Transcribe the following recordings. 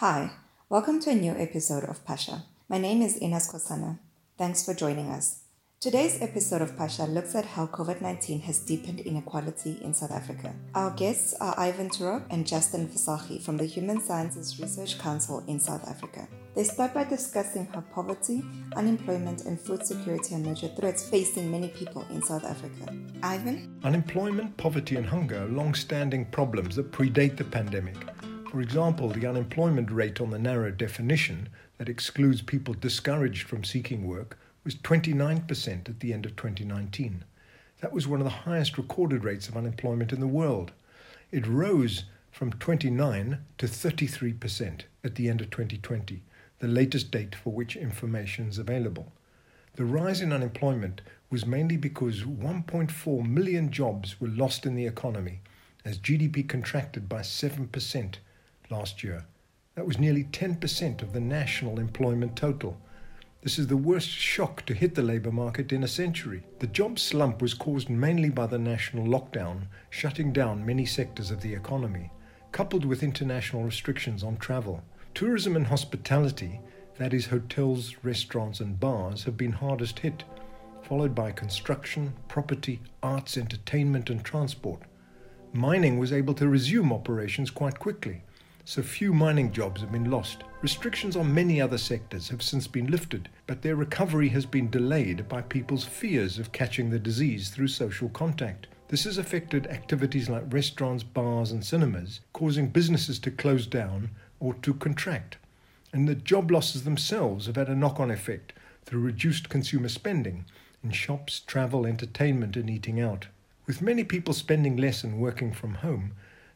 Hi, welcome to a new episode of Pasha. My name is Ina Skosana. Thanks for joining us. Today's episode of Pasha looks at how COVID 19 has deepened inequality in South Africa. Our guests are Ivan Turok and Justin Visagie from the Human Sciences Research Council in South Africa. They start by discussing how poverty, unemployment, and food security are major threats facing many people in South Africa. Ivan? Unemployment, poverty, and hunger are long standing problems that predate the pandemic. For example, the unemployment rate on the narrow definition that excludes people discouraged from seeking work was 29% at the end of 2019. That was one of the highest recorded rates of unemployment in the world. It rose from 29 to 33% at the end of 2020, the latest date for which information is available. The rise in unemployment was mainly because 1.4 million jobs were lost in the economy as GDP contracted by 7% last year. That was nearly 10% of the national employment total. This is the worst shock to hit the labour market in a century. The job slump was caused mainly by the national lockdown, shutting down many sectors of the economy, coupled with international restrictions on travel. Tourism and hospitality, that is, hotels, restaurants, and bars, have been hardest hit, followed by construction, property, arts, entertainment, and transport. Mining was able to resume operations quite quickly so few mining jobs have been lost. Restrictions on many other sectors have since been lifted, but their recovery has been delayed by people's fears of catching the disease through social contact. This has affected activities like restaurants, bars, and cinemas, causing businesses to close down or to contract. And the job losses themselves have had a knock on effect through reduced consumer spending in shops, travel, entertainment, and eating out. With many people spending less and working from home,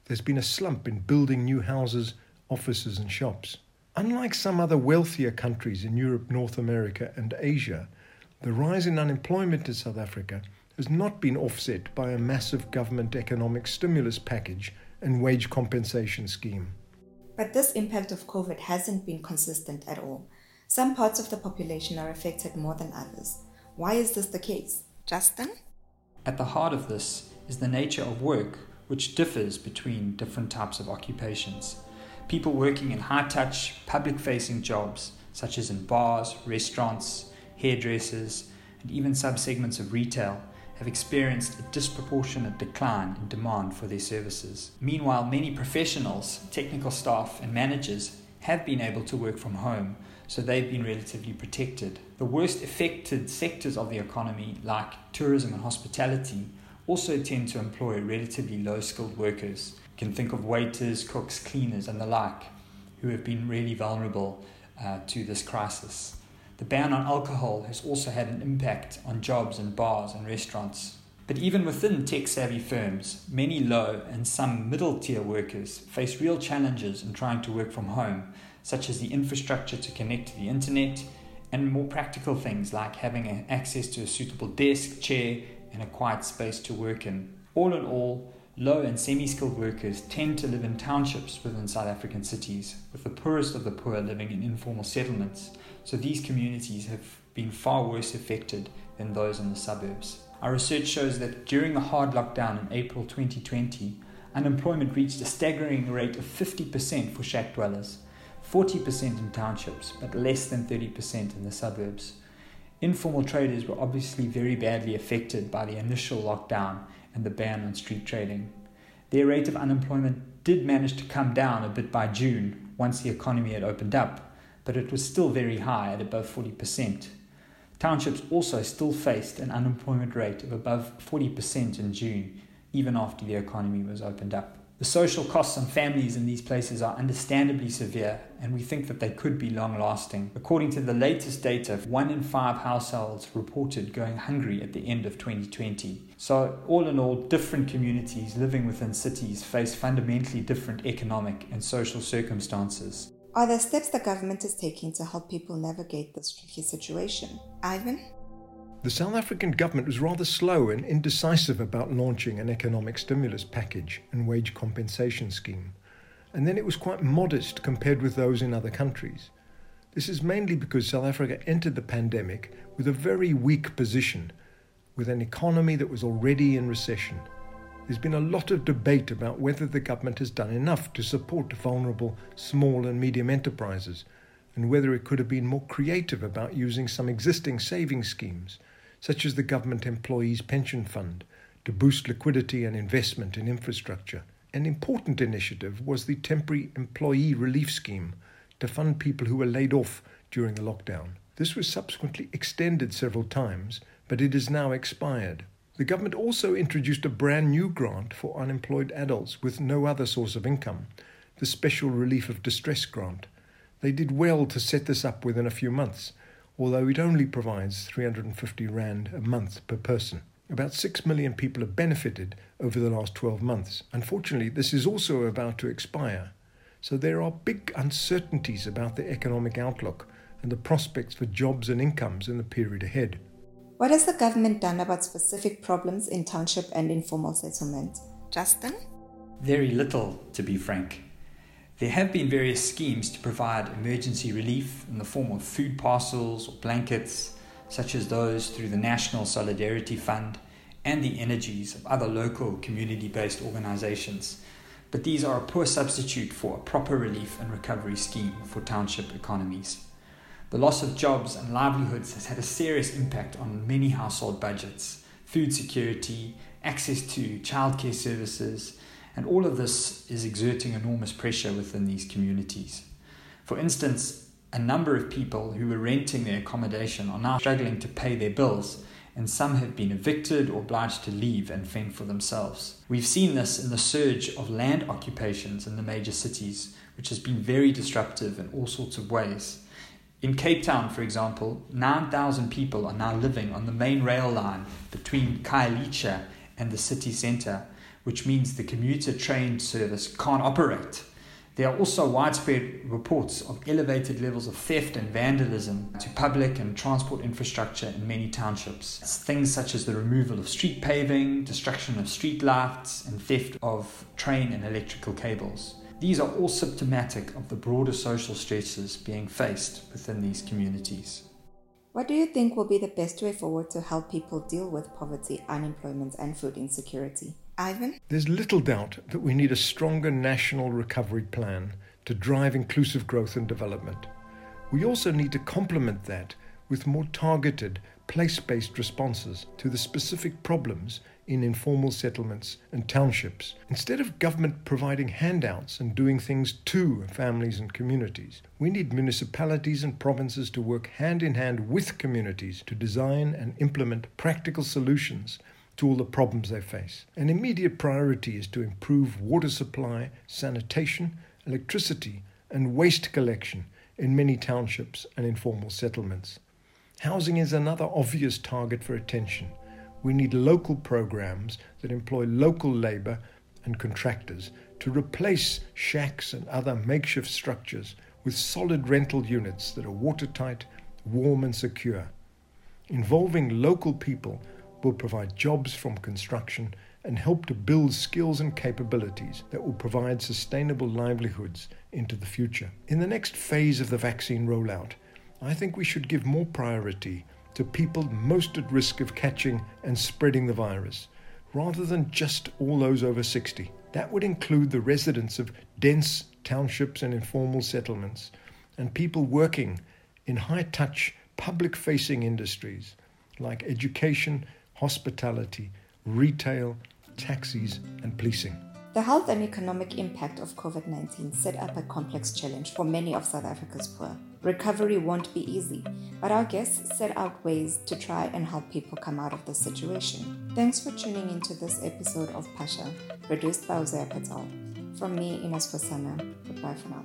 there's been a slump in building new houses, offices, and shops. Unlike some other wealthier countries in Europe, North America, and Asia, the rise in unemployment in South Africa has not been offset by a massive government economic stimulus package and wage compensation scheme. But this impact of COVID hasn't been consistent at all. Some parts of the population are affected more than others. Why is this the case? Justin? At the heart of this is the nature of work which differs between different types of occupations. People working in high touch, public facing jobs, such as in bars, restaurants, hairdressers, and even subsegments of retail, have experienced a disproportionate decline in demand for their services. Meanwhile, many professionals, technical staff, and managers have been able to work from home, so they've been relatively protected. The worst affected sectors of the economy, like tourism and hospitality, also tend to employ relatively low skilled workers. You can think of waiters, cooks, cleaners, and the like, who have been really vulnerable uh, to this crisis. The ban on alcohol has also had an impact on jobs in bars and restaurants. But even within tech savvy firms, many low and some middle tier workers face real challenges in trying to work from home, such as the infrastructure to connect to the internet and more practical things like having access to a suitable desk, chair, and a quiet space to work in. All in all, low and semi skilled workers tend to live in townships within South African cities, with the poorest of the poor living in informal settlements, so these communities have been far worse affected than those in the suburbs. Our research shows that during the hard lockdown in April 2020, unemployment reached a staggering rate of 50% for shack dwellers, 40% in townships, but less than 30% in the suburbs. Informal traders were obviously very badly affected by the initial lockdown and the ban on street trading. Their rate of unemployment did manage to come down a bit by June once the economy had opened up, but it was still very high at above 40%. Townships also still faced an unemployment rate of above 40% in June, even after the economy was opened up. The social costs on families in these places are understandably severe, and we think that they could be long lasting. According to the latest data, one in five households reported going hungry at the end of 2020. So, all in all, different communities living within cities face fundamentally different economic and social circumstances. Are there steps the government is taking to help people navigate this tricky situation? Ivan? The South African government was rather slow and indecisive about launching an economic stimulus package and wage compensation scheme, and then it was quite modest compared with those in other countries. This is mainly because South Africa entered the pandemic with a very weak position, with an economy that was already in recession. There's been a lot of debate about whether the government has done enough to support vulnerable small and medium enterprises and whether it could have been more creative about using some existing savings schemes, such as the Government Employees Pension Fund, to boost liquidity and investment in infrastructure. An important initiative was the Temporary Employee Relief Scheme to fund people who were laid off during the lockdown. This was subsequently extended several times, but it is now expired. The government also introduced a brand new grant for unemployed adults with no other source of income, the Special Relief of Distress Grant. They did well to set this up within a few months, although it only provides 350 Rand a month per person. About 6 million people have benefited over the last 12 months. Unfortunately, this is also about to expire, so there are big uncertainties about the economic outlook and the prospects for jobs and incomes in the period ahead. What has the government done about specific problems in township and informal settlement? Justin? Very little, to be frank. There have been various schemes to provide emergency relief in the form of food parcels or blankets, such as those through the National Solidarity Fund and the energies of other local community based organizations. But these are a poor substitute for a proper relief and recovery scheme for township economies. The loss of jobs and livelihoods has had a serious impact on many household budgets, food security, access to childcare services, and all of this is exerting enormous pressure within these communities. For instance, a number of people who were renting their accommodation are now struggling to pay their bills, and some have been evicted or obliged to leave and fend for themselves. We've seen this in the surge of land occupations in the major cities, which has been very disruptive in all sorts of ways. In Cape Town, for example, 9,000 people are now living on the main rail line between Khayelitsha and the city centre, which means the commuter train service can't operate. There are also widespread reports of elevated levels of theft and vandalism to public and transport infrastructure in many townships. It's things such as the removal of street paving, destruction of street lights, and theft of train and electrical cables. These are all symptomatic of the broader social stresses being faced within these communities. What do you think will be the best way forward to help people deal with poverty, unemployment, and food insecurity? Ivan? There's little doubt that we need a stronger national recovery plan to drive inclusive growth and development. We also need to complement that with more targeted, place based responses to the specific problems in informal settlements and townships. Instead of government providing handouts and doing things to families and communities, we need municipalities and provinces to work hand in hand with communities to design and implement practical solutions to all the problems they face. An immediate priority is to improve water supply, sanitation, electricity, and waste collection in many townships and informal settlements. Housing is another obvious target for attention we need local programs that employ local labor and contractors to replace shacks and other makeshift structures with solid rental units that are watertight, warm, and secure. Involving local people will provide jobs from construction and help to build skills and capabilities that will provide sustainable livelihoods into the future. In the next phase of the vaccine rollout, I think we should give more priority to people most at risk of catching and spreading the virus, rather than just all those over 60. That would include the residents of dense townships and informal settlements, and people working in high touch, public facing industries like education, hospitality, retail, taxis, and policing. The health and economic impact of COVID 19 set up a complex challenge for many of South Africa's poor. Recovery won't be easy, but our guests set out ways to try and help people come out of this situation. Thanks for tuning into this episode of Pasha, produced by Hosea Patel. From me, Ina Skosana. Goodbye for now.